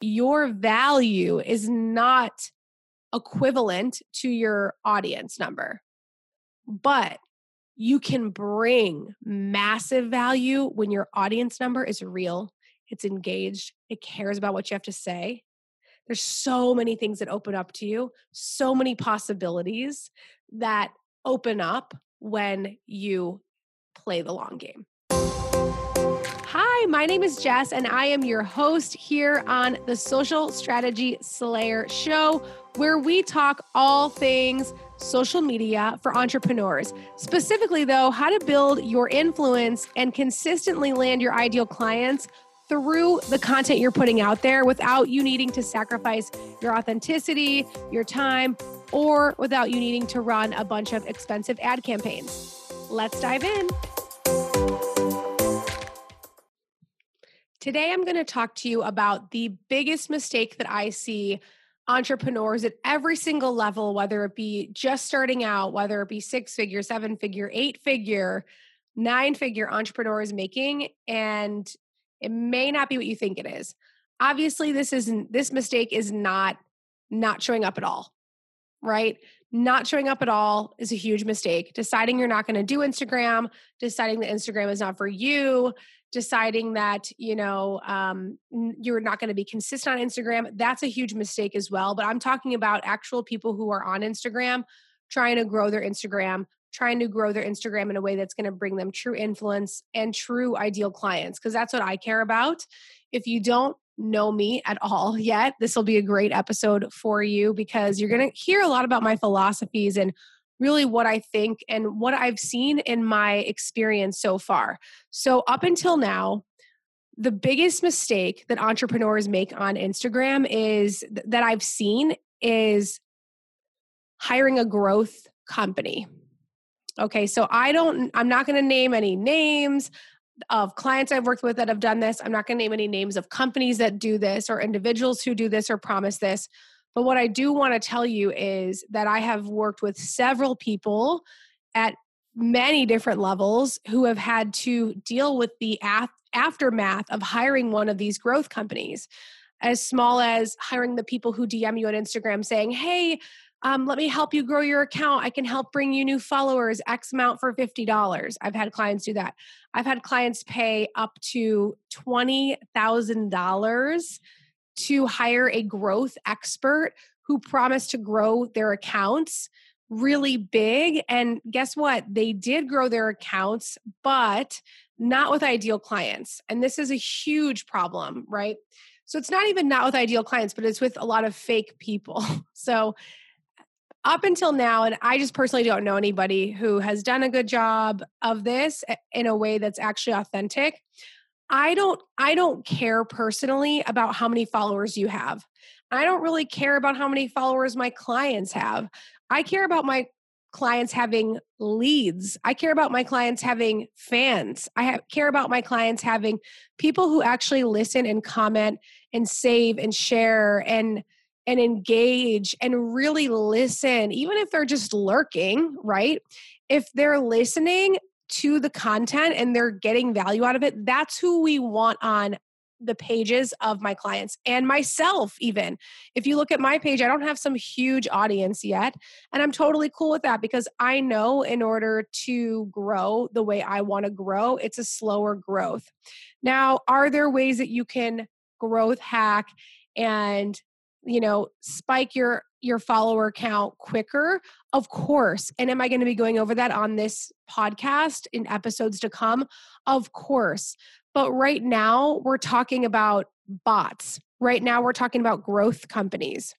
your value is not equivalent to your audience number. But you can bring massive value when your audience number is real, it's engaged, it cares about what you have to say. There's so many things that open up to you, so many possibilities that open up when you play the long game. Hi, my name is Jess, and I am your host here on the Social Strategy Slayer Show, where we talk all things social media for entrepreneurs. Specifically, though, how to build your influence and consistently land your ideal clients through the content you're putting out there without you needing to sacrifice your authenticity, your time, or without you needing to run a bunch of expensive ad campaigns. Let's dive in. Today, I'm going to talk to you about the biggest mistake that I see entrepreneurs at every single level, whether it be just starting out, whether it be six figure, seven figure, eight figure, nine figure entrepreneurs making. And it may not be what you think it is. Obviously, this isn't, this mistake is not not showing up at all, right? Not showing up at all is a huge mistake. Deciding you're not going to do Instagram, deciding that Instagram is not for you, deciding that you know um, you're not going to be consistent on instagram that's a huge mistake as well but i'm talking about actual people who are on instagram trying to grow their instagram trying to grow their instagram in a way that's going to bring them true influence and true ideal clients because that's what i care about. If you don't know me at all yet this will be a great episode for you because you're going to hear a lot about my philosophies and really what I think and what I've seen in my experience so far. So, up until now, the biggest mistake that entrepreneurs make on Instagram is that I've seen is hiring a growth company. Okay, so I don't, I'm not to name any names of clients I've worked with that have done this. I'm not to name any names of companies that do this or individuals who do this or promise this. But what I do want to tell you is that I have worked with several people at many different levels who have had to deal with the aftermath of hiring one of these growth companies, as small as hiring the people who DM you on Instagram saying, Hey, um, let me help you grow your account. I can help bring you new followers, X amount for $50. I've had clients do that. I've had clients pay up to $20,000 to hire a growth expert who promised to grow their accounts really big. And guess what? They did grow their accounts, but not with ideal clients. And this is a huge problem, right? So it's not even not with ideal clients, but it's with a lot of fake people. So up until now, and I just personally don't know anybody who has done a good job of this eh, in a way that's actually authentic. I don't I don't care personally about how many followers you have. I don't really care about how many followers my clients have. I care about my clients having leads. I care about my clients having fans. I have, care about my clients having people who actually listen and comment and save and share and and engage and really listen even if they're just lurking, right? If they're listening to the content and they're getting value out of it, that's who we want on the pages of my clients and myself even. If you look at my page i don't have some huge audience yet and i'm totally cool with that because i know in order to grow the way i want to grow it's a slower growth. Now are there ways that you can growth hack and you know spike your your follower count quicker of course and am i going to be going over that on this podcast in episodes to come? Of course but right now we're talking about bots. Right now we're talking about growth companies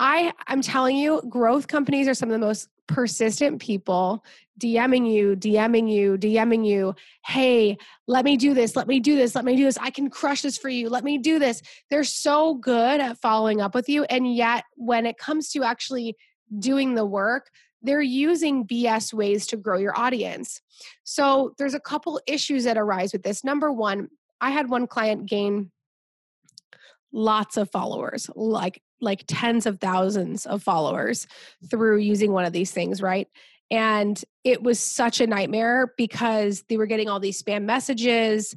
i i'm telling you growth companies are some of the most persistent people DMing you, DMing you, DMing you, hey, let me do this, let me do this, let me do this. I can crush this for you, let me do this. They're so good at following up with you. And yet, when it comes to actually doing the work, they're using BS ways to grow your audience. So, there's a couple issues that arise with this. Number one, I had one client gain lots of followers, like like tens of thousands of followers through using one of these things, right? And it was such a nightmare because they were getting all these spam messages.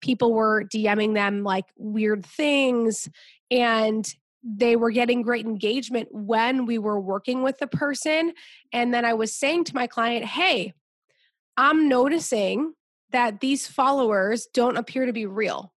people were DMing them like weird things and they were getting great engagement when we were working with the person. And then I was saying to my client, hey, I'm noticing that these followers don't appear to be real.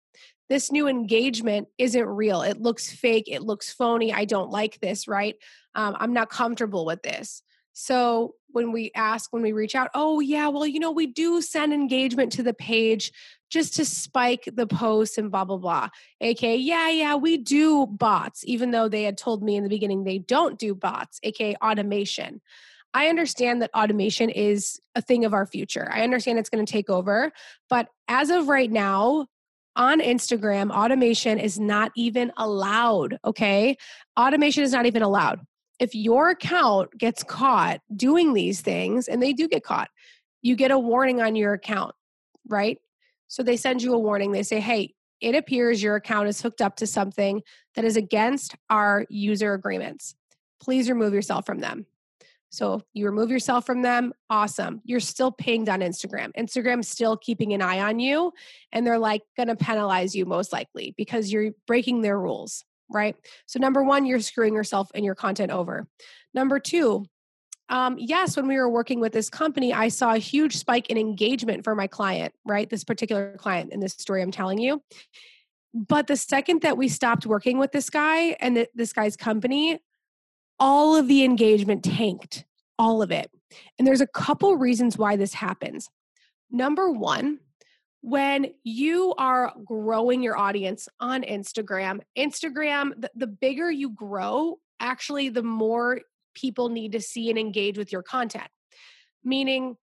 This new engagement isn't real. It looks fake. It looks phony. I don't like this, right? Um, I'm not comfortable with this. So when we ask, when we reach out, oh, yeah, well, you know, we do send engagement to the page just to spike the posts and blah, blah, blah. AKA, yeah, yeah, we do bots, even though they had told me in the beginning they don't do bots, AKA automation. I understand that automation is a thing of our future. I understand it's going to take over. But as of right now, on Instagram, automation is not even allowed. Okay. Automation is not even allowed if your account gets caught doing these things, and they do get caught, you get a warning on your account, right? So they send you a warning. They say, hey, it appears your account is hooked up to something that is against our user agreements. Please remove yourself from them. So you remove yourself from them, awesome. You're still pinged on Instagram. Instagram's still keeping an eye on you, and they're like gonna penalize you most likely because you're breaking their rules right? So, number one, you're screwing yourself and your content over. Number two, um, yes, when we were working with this company, I saw a huge spike in engagement for my client, right? This particular client in this story I'm telling you. But the second that we stopped working with this guy and th- this guy's company, all of the engagement tanked, all of it. And there's a couple reasons why this happens. Number one, when you are growing your audience on Instagram, Instagram, the, the, bigger you grow, actually, the more people need to see and engage with your content. Meaning,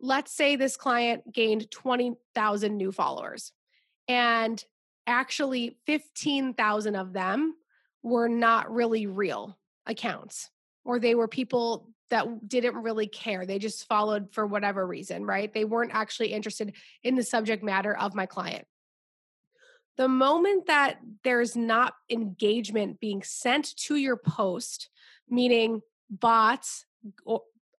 let's say this client gained 20,000 new followers, and actually 15,000 of them were not really real accounts, or they were people that didn't really care. They just followed for whatever reason, right? They weren't actually interested in the subject matter of my client. The moment that there's not engagement being sent to your post, meaning bots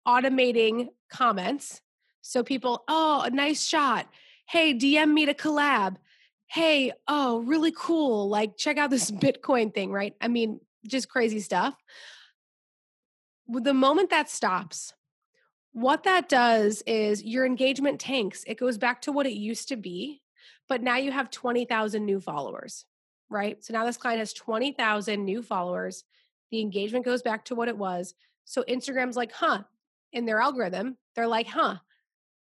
automating comments, so people, oh, a nice shot. Hey, DM me to collab. Hey, oh, really cool. Like, check out this Bitcoin thing, right? I mean, just crazy stuff the moment that stops, what that does is your engagement tanks. It goes back to what it used to be, but now you have 20,000 new followers, right? So now this client has 20,000 new followers. The engagement goes back to what it was. So Instagram's like, huh, in their algorithm, they're like, huh,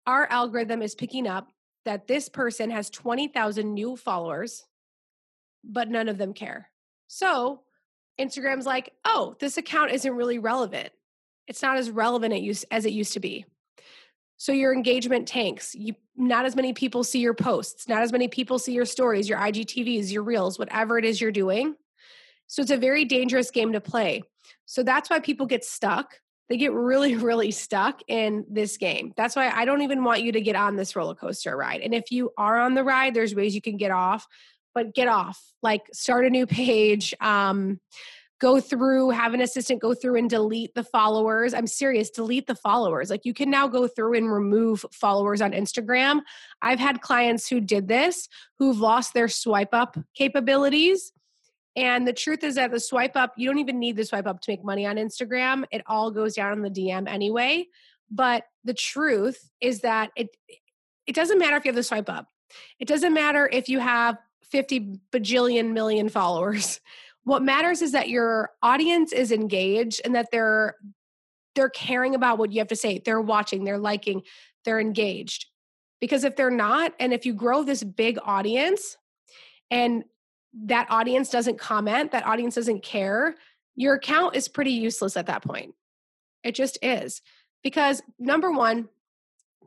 our algorithm is picking up that this person has 20,000 new followers, but none of them care. So Instagram's like, oh, this account isn't really relevant. It's not as relevant as it used to be. So your engagement tanks. You, not as many people see your posts, not as many people see your stories, your IGTVs, your reels, whatever it is you're doing. So it's a very dangerous game to play. So that's why people get stuck. They get really, really stuck in this game. That's why I don't even want you to get on this roller coaster ride. And if you are on the ride, there's ways you can get off but get off like start a new page um, go through have an assistant go through and delete the followers. I'm serious delete the followers. Like you can now go through and remove followers on instagram. I've had clients who did this who've lost their swipe up capabilities. And the truth is that the swipe up you don't even need the swipe up to make money on instagram. It all goes down in the dm anyway. But the truth is that it it doesn't matter if you have the swipe up. It doesn't matter if you have 50 bajillion million followers. What matters is that your audience is engaged and that they're they're caring about what you have to say. They're watching, they're liking, they're engaged. Because if they're not and if you grow this big audience and that audience doesn't comment, that audience doesn't care, your account is pretty useless at that point. It just is. Because number 1,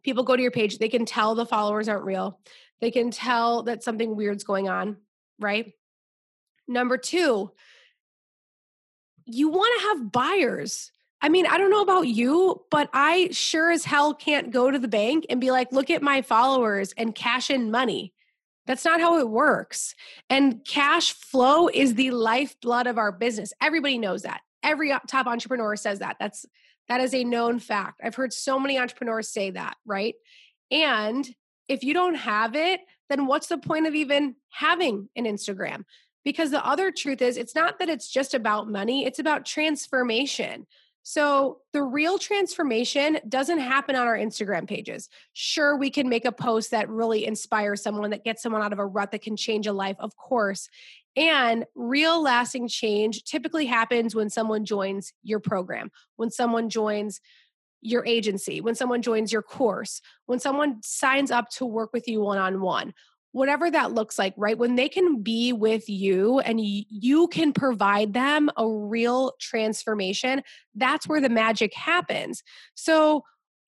people go to your page, they can tell the followers aren't real. They can tell that something weird's going on, right? Number two, you want to have buyers. I mean, I don't know about you, but I sure as hell can't go to the bank and be like, look at my followers and cash in money. That's not how it works. And cash flow is the lifeblood of our business. Everybody knows that. Every top entrepreneur says that. That's that is a known fact. I've heard so many entrepreneurs say that, right? And if you don't have it, then what's the point of even having an Instagram? Because the other truth is, it's not that it's just about money, it's about transformation. So, the real transformation doesn't happen on our Instagram pages. Sure, we can make a post that really inspires someone, that gets someone out of a rut, that can change a life, of course. And real lasting change typically happens when someone joins your program, when someone joins your agency, when someone joins your course, when someone signs up to work with you one on one, whatever that looks like, right? When they can be with you and you can provide them a real transformation, that's where the magic happens. So,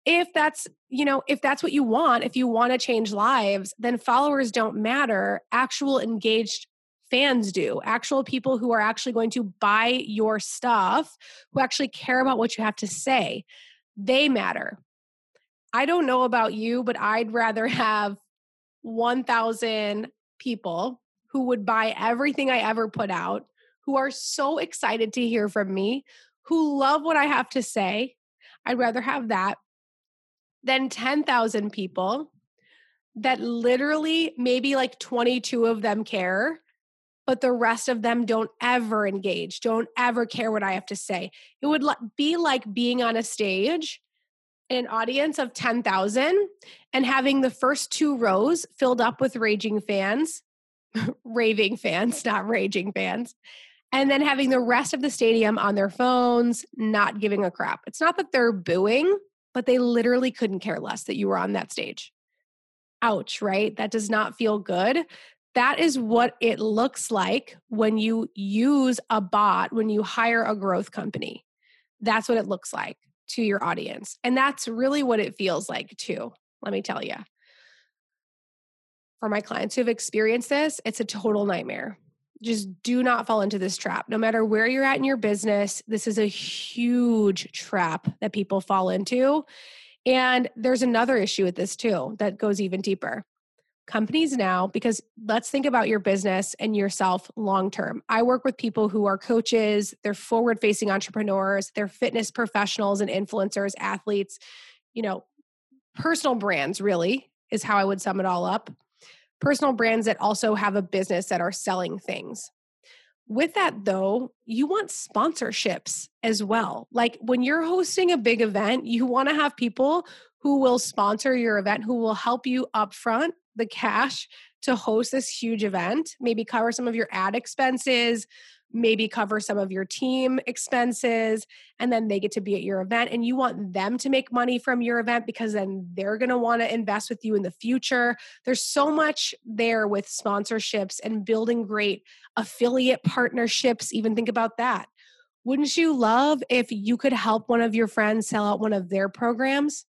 if that's you know if that's what you want if you want to change lives then followers don't matter actual engaged fans do actual people who are actually going to buy your stuff who actually care about what you have to say they matter. I don't know about you, but I'd rather have 1,000 people who would buy everything I ever put out, who are so excited to hear from me, who love what I have to say. I'd rather have that than 10,000 people that literally maybe like 22 of them care but the rest of them don't ever engage, don't ever care what I have to say. It would be like being on a stage, in an audience of 10,000, and having the first two rows filled up with raging fans, raving fans, not raging fans, and then having the rest of the stadium on their phones, not giving a crap. It's not that they're booing, but they literally couldn't care less that you were on that stage ouch, right? That does not feel good that is what it looks like when you use a bot, when you hire a growth company. That's what it looks like to your audience. And that's really what it feels like too. Let me tell you. For my clients who have experienced this, it's a total nightmare. Just do not fall into this trap. No matter where you're at in your business, this is a huge trap that people fall into. And there's another issue with this too that goes even deeper companies now because let's think about your business and yourself long term. I work with people who are coaches, they're forward facing entrepreneurs, they're fitness professionals and influencers, athletes, you know, personal brands really is how I would sum it all up. Personal brands that also have a business that are selling things. With that, though, you want sponsorships as well. Like when you're hosting a big event, you want to have people who will sponsor your event, who will help you upfront the cash to host this huge event, maybe cover some of your ad expenses, maybe cover some of your team expenses, and then they get to be at your event. And you want them to make money from your event because then they're going to want to invest with you in the future. There's so much there with sponsorships and building great affiliate partnerships. Even think about that. Wouldn't you love if you could help one of your friends sell out one of their programs?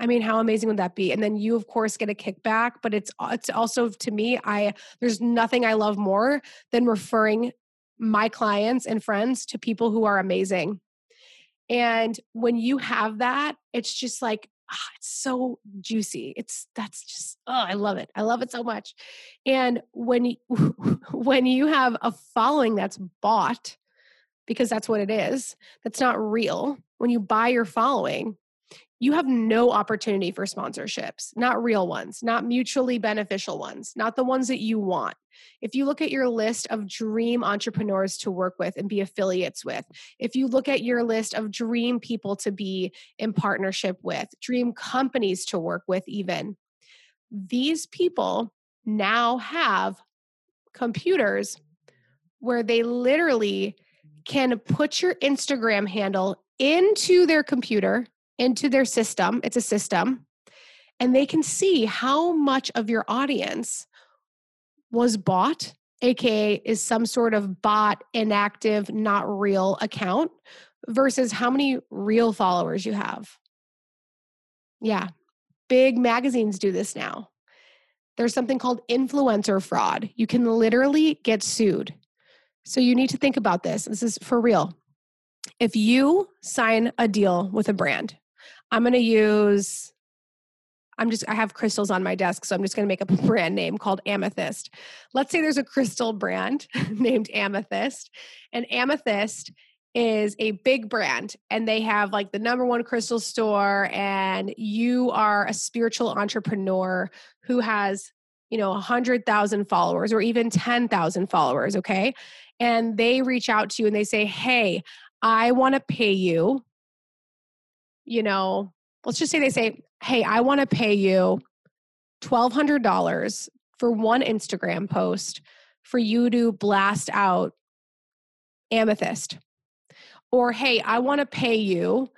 I mean, how amazing would that be? And then you, of course, get a kickback. But it's uh, it's also to me, I there's nothing I love more than referring my clients and friends to people who are amazing. And when you have that, it's just like oh, it's so juicy. It's that's just oh, I love it. I love it so much. And when you, when you have a following that's bought, because that's what it is, that's not real. When you buy your following, you have no opportunity for sponsorships, not real ones, not mutually beneficial ones, not the ones that you want. If you look at your list of dream entrepreneurs to work with and be affiliates with, if you look at your list of dream people to be in partnership with, dream companies to work with, even, these people now have computers where they literally can put your Instagram handle into their computer into their system. It's a system. And they can see how much of your audience was bought, aka is some sort of bot, inactive, not real account, versus how many real followers you have. Yeah, big magazines do this now. There's something called influencer fraud. You can literally get sued. So you need to think about this. This is for real. If you sign a deal with a brand, I'm going to use I'm just I have crystals on my desk, so I'm just going to make up a brand name called Amethyst. Let's say there's a crystal brand named Amethyst, and Amethyst is a big brand and they have like the number one crystal store and you are a spiritual entrepreneur who has you know, 100,000 followers or even 10,000 followers, okay? And they reach out to you and they say, "Hey, I want to pay you you know, let's just say they say, "Hey, I want to pay you $1200 for one Instagram post for you to blast out amethyst." Or, "Hey, I want to pay you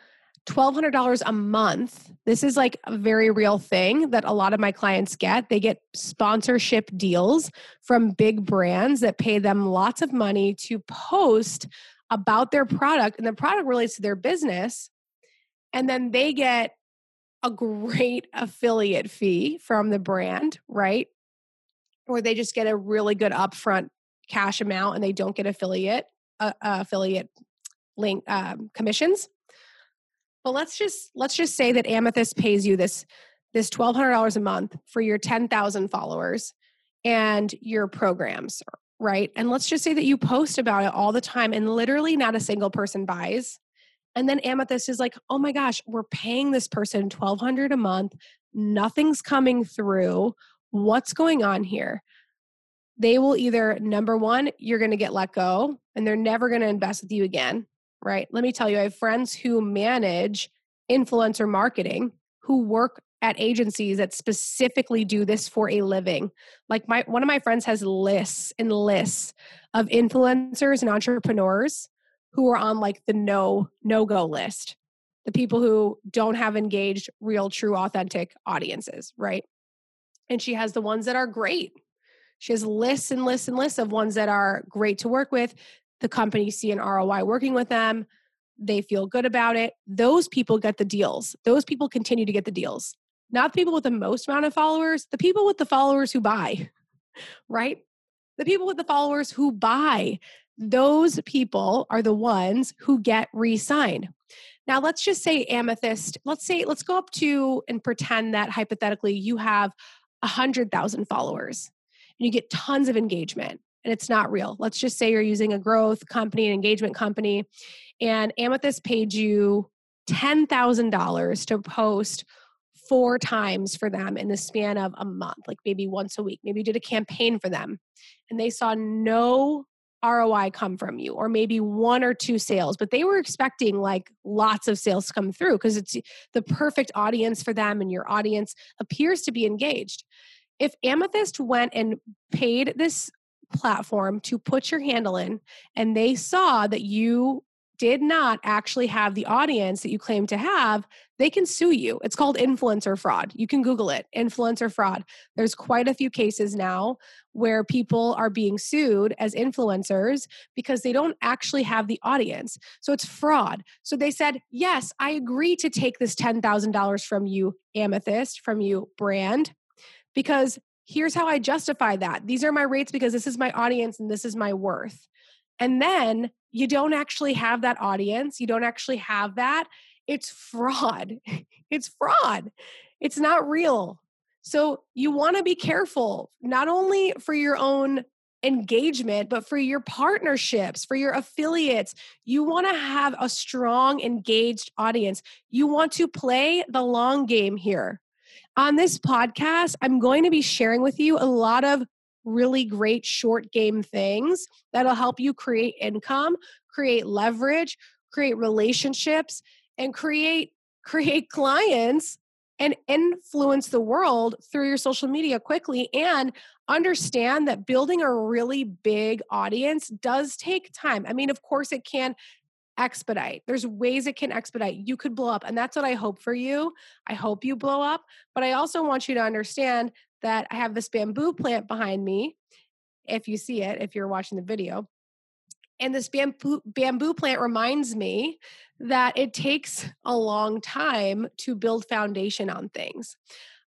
$1,200 a month. This is like a very real thing that a lot of my clients get. They get sponsorship deals from big brands that pay them lots of money to post about their product, and the product relates to their business. And then they get a great affiliate fee from the brand, right? Or they just get a really good upfront cash amount and they don't get affiliate uh, uh, affiliate link um, commissions but let's just let's just say that Amethyst pays you this this twelve hundred dollars a month for your ten thousand followers and your programs, right? And let's just say that you post about it all the time, and literally not a single person buys. And then Amethyst is like, "Oh my gosh, we're paying this person twelve hundred a month. Nothing's coming through. What's going on here?" They will either number one, you're going to get let go, and they're never going to invest with you again right? Let me tell you, I have friends who manage influencer marketing who work at agencies that specifically do this for a living. Like my one of my friends has lists and lists of influencers and entrepreneurs who are on like the no no go list. The people who don't have engaged real true authentic audiences, right? And she has the ones that are great. She has lists and lists and lists of ones that are great to work with the companies see an ROI working with them, they feel good about it. Those people get the deals. Those people continue to get the deals. Not the people with the most amount of followers, the people with the followers who buy, right? The people with the followers who buy, those people are the ones who get re signed. Now, let's just say Amethyst, let's say, let's go up to and pretend that hypothetically you have 100,000 followers and you get tons of engagement and it's not real. Let's just say you're using a growth company, an engagement company, and Amethyst paid you $10,000 to post four times for them in the span of a month, like maybe once a week. Maybe you did a campaign for them and they saw no ROI come from you, or maybe one or two sales, but they were expecting like lots of sales to come through because it's the perfect audience for them and your audience appears to be engaged. If Amethyst went and paid this platform to put your handle in and they saw that you did not actually have the audience that you claim to have, they can sue you. It's called influencer fraud. You can Google it, influencer fraud. There's quite a few cases now where people are being sued as influencers because they don't actually have the audience. So it's fraud. So they said, Yes, I agree to take this $10,000 from you, Amethyst, from you, brand, because here's how I justify that. These are my rates because this is my audience and this is my worth. And then you don't actually have that audience, you don't actually have that. It's fraud. it's fraud. It's not real. So you want to be careful, not only for your own engagement, but for your partnerships, for your affiliates. You want to have a strong, engaged audience. You want to play the long game here. On this podcast, I'm going to be sharing with you a lot of really great short game things that'll help you create income, create leverage, create relationships, and create create clients and influence the world through your social media quickly and understand that building a really big audience does take time. I mean, of course it can expedite. There's ways it can expedite. You could blow up. And that's what I hope for you. I hope you blow up. But I also want you to understand that I have this bamboo plant behind me. If you see it, if you're watching the video. And this bamboo, bamboo plant reminds me that it takes a long time to build foundation on things.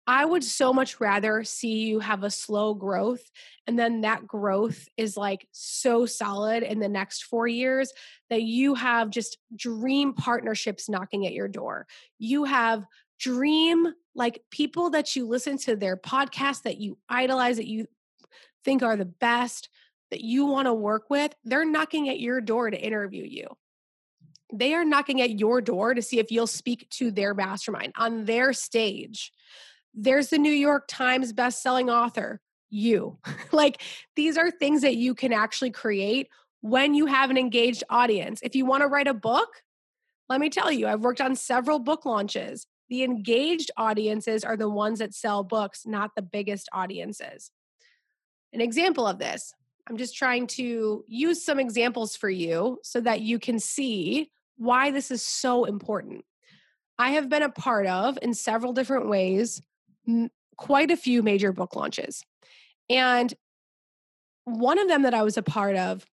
I would so much rather see you have a slow growth and then that growth is like so solid in the next four years that you have just dream partnerships knocking at your door. You have dream like people that you listen to their podcast that you idolize, that you think are the best, that you want to work with, they're knocking at your door to interview you. They are knocking at your door to see if you'll speak to their mastermind on their stage. There's the New York Times best-selling author you. like these are things that you can actually create when you have an engaged audience. If you want to write a book, let me tell you, I've worked on several book launches. The engaged audiences are the ones that sell books, not the biggest audiences. An example of this, I'm just trying to use some examples for you so that you can see why this is so important. I have been a part of, in several different ways, quite a few major book launches. And one of them that I was a part of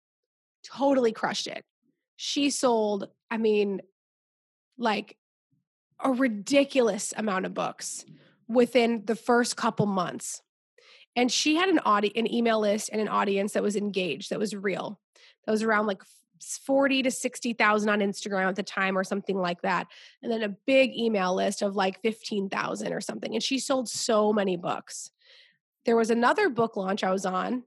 totally crushed it. She sold, I mean, like a ridiculous amount of books within the first couple months. And she had an audi- an email list and an audience that was engaged, that was real. That was around like 40 to 60,000 on Instagram at the time or something like that. And then a big email list of like 15,000 or something. And she sold so many books. There was another book launch I was on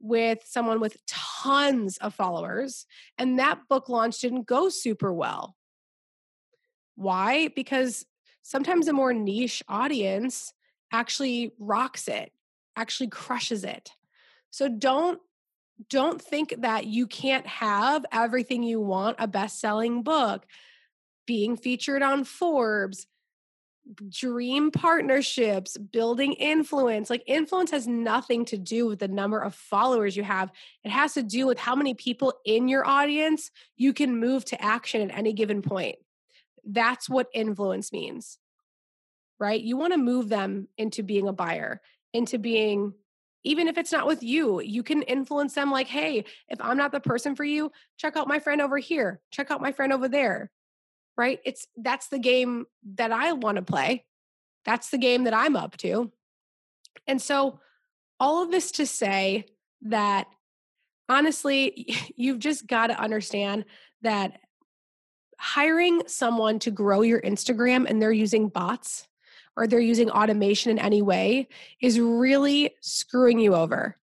with someone with tons of followers, and that book launch didn't go super well. Why? Because sometimes a more niche audience actually rocks it, actually crushes it. So don't don't think that you can't have everything you want a best-selling book being featured on Forbes, dream partnerships, building influence. Like, influence has nothing to do with the number of followers you have. It has to do with how many people in your audience you can move to action at any given point. That's what influence means, right? You want to move them into being a buyer, into being, even if it's not with you, you can influence them like, hey, if I'm not the person for you, check out my friend over here, check out my friend over there right? It's that's the game that I want to play. That's the game that I'm up to. And so all of this to say that honestly, you've just got to understand that hiring someone to grow your Instagram and they're using bots or they're using automation in any way is really screwing you over.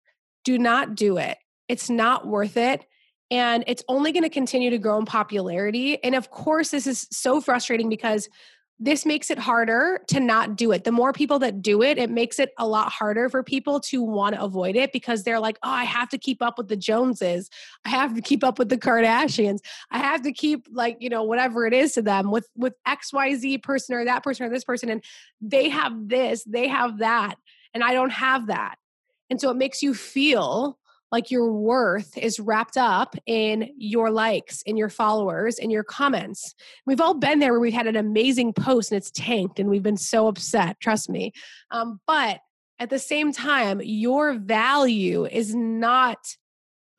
Do not do it. It's not worth it and it's only going to continue to grow in popularity. And of course, this is so frustrating because this makes it harder to not do it. The more people that do it, it makes it a lot harder for people to want to avoid it because they're like, oh, I have to keep up with the Joneses. I have to keep up with the Kardashians. I have to keep like, you know, whatever it is to them with with XYZ person or that person or this person. And they have this, they have that, and I don't have that. And so it makes you feel like your worth is wrapped up in your likes, in your followers, in your comments. We've all been there where we've had an amazing post and it's tanked and we've been so upset, trust me. Um, but at the same time, your value is not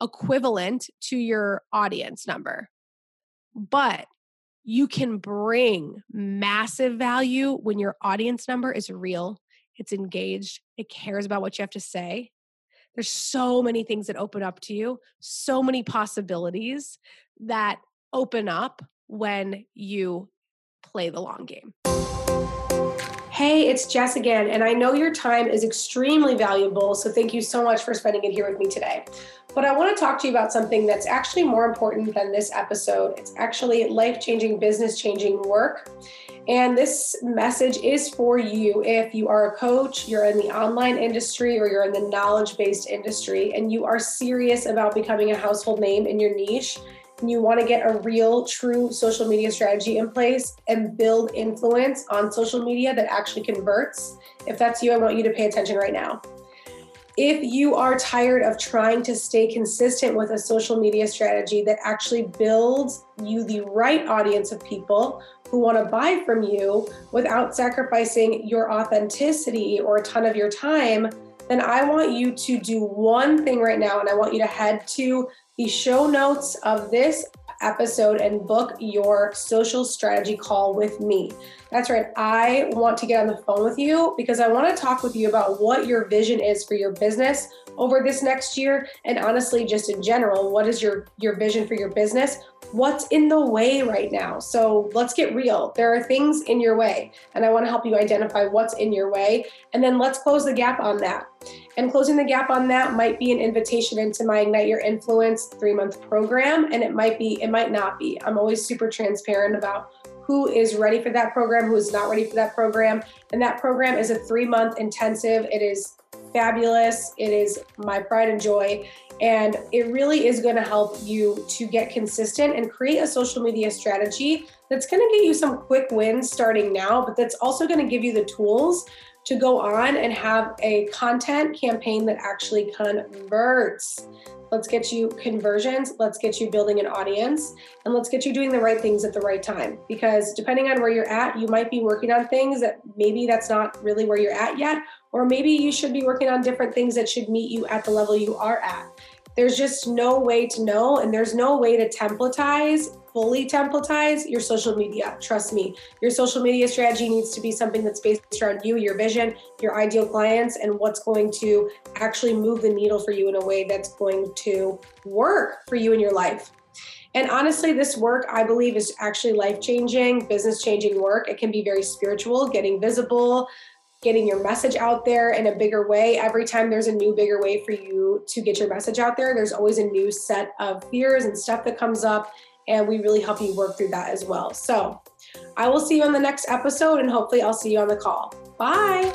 equivalent to your audience number. But you can bring massive value when your audience number is real, it's engaged, it cares about what you have to say, there's so many things that open up to you, so many possibilities that open up when you play the long game. Hey, it's Jess again, and I know your time is extremely valuable, so thank you so much for spending it here with me today. But I want to talk to you about something that's actually more important than this episode. It's actually life changing, business changing work. And this message is for you if you are a coach, you're in the online industry, or you're in the knowledge based industry, and you are serious about becoming a household name in your niche. And you want to get a real, true social media strategy in place and build influence on social media that actually converts. If that's you, I want you to pay attention right now. If you are tired of trying to stay consistent with a social media strategy that actually builds you the right audience of people who want to buy from you without sacrificing your authenticity or a ton of your time, then I want you to do one thing right now. And I want you to head to the show notes of this episode and book your social strategy call with me. That's right. I want to get on the phone with you because I want to talk with you about what your vision is for your business over this next year and honestly just in general, what is your your vision for your business? What's in the way right now? So, let's get real. There are things in your way and I want to help you identify what's in your way and then let's close the gap on that. And closing the gap on that might be an invitation into my Ignite Your Influence 3-month program and it might be it might not be. I'm always super transparent about who is ready for that program, who is not ready for that program. And that program is a three month intensive. It is fabulous. It is my pride and joy. And it really is going to help you to get consistent and create a social media strategy that's going to get you some quick wins starting now, but that's also going to give you the tools to go on and have a content campaign that actually converts. Let's get you conversions. Let's get you building an audience and let's get you doing the right things at the right time. Because depending on where you're at, you might be working on things that maybe that's not really where you're at yet, or maybe you should be working on different things that should meet you at the level you are at. There's just no way to know, and there's no way to templatize fully templatize your social media. Trust me, your social media strategy needs to be something that's based around you, your vision, your ideal clients, and what's going to actually move the needle for you in a way that's going to work for you in your life. And honestly, this work I believe is actually life changing, business changing work. It can be very spiritual, getting visible, getting your message out there in a bigger way. Every time there's a new, bigger way for you to get your message out there, there's always a new set of fears and stuff that comes up and we really help you work through that as well. So I will see you on the next episode and hopefully I'll see you on the call. Bye.